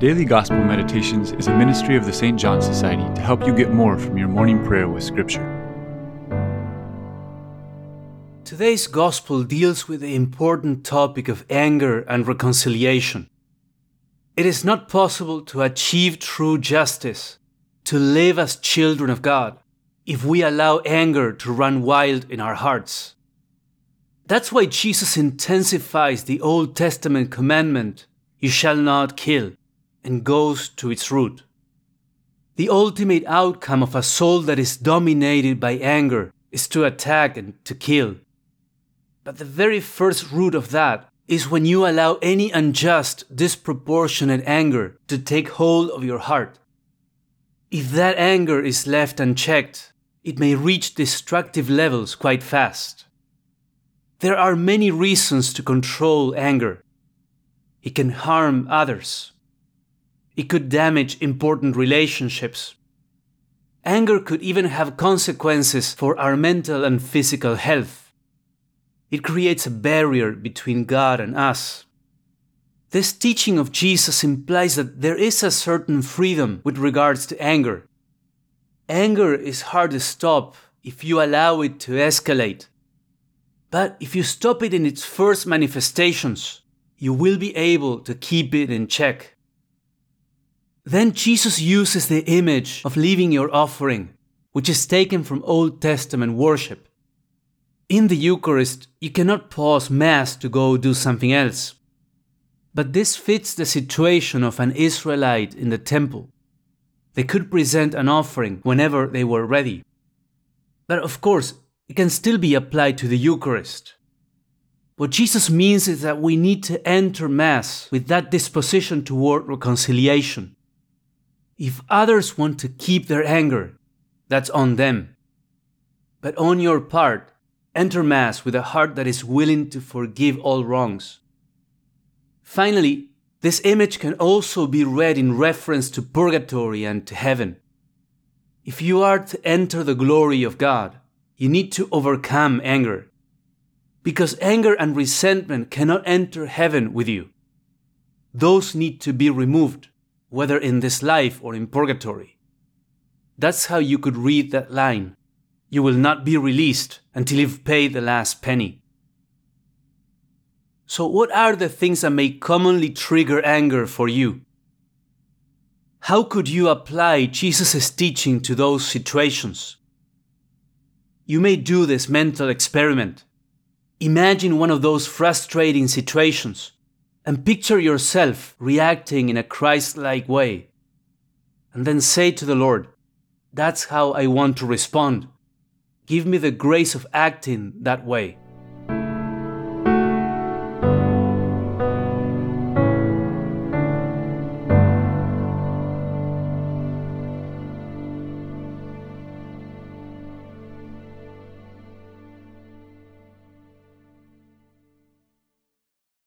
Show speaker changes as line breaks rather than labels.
Daily Gospel Meditations is a ministry of the St. John Society to help you get more from your morning prayer with Scripture.
Today's Gospel deals with the important topic of anger and reconciliation. It is not possible to achieve true justice, to live as children of God, if we allow anger to run wild in our hearts. That's why Jesus intensifies the Old Testament commandment, you shall not kill, and goes to its root. The ultimate outcome of a soul that is dominated by anger is to attack and to kill. But the very first root of that is when you allow any unjust, disproportionate anger to take hold of your heart. If that anger is left unchecked, it may reach destructive levels quite fast. There are many reasons to control anger. It can harm others. It could damage important relationships. Anger could even have consequences for our mental and physical health. It creates a barrier between God and us. This teaching of Jesus implies that there is a certain freedom with regards to anger. Anger is hard to stop if you allow it to escalate. But if you stop it in its first manifestations, you will be able to keep it in check. Then Jesus uses the image of leaving your offering, which is taken from Old Testament worship. In the Eucharist, you cannot pause Mass to go do something else. But this fits the situation of an Israelite in the temple. They could present an offering whenever they were ready. But of course, it can still be applied to the Eucharist. What Jesus means is that we need to enter Mass with that disposition toward reconciliation. If others want to keep their anger, that's on them. But on your part, enter Mass with a heart that is willing to forgive all wrongs. Finally, this image can also be read in reference to purgatory and to heaven. If you are to enter the glory of God, you need to overcome anger. Because anger and resentment cannot enter heaven with you. Those need to be removed whether in this life or in purgatory. That's how you could read that line. You will not be released until you've paid the last penny. So, what are the things that may commonly trigger anger for you? How could you apply Jesus' teaching to those situations? You may do this mental experiment. Imagine one of those frustrating situations and picture yourself reacting in a Christ like way. And then say to the Lord, That's how I want to respond. Give me the grace of acting that way.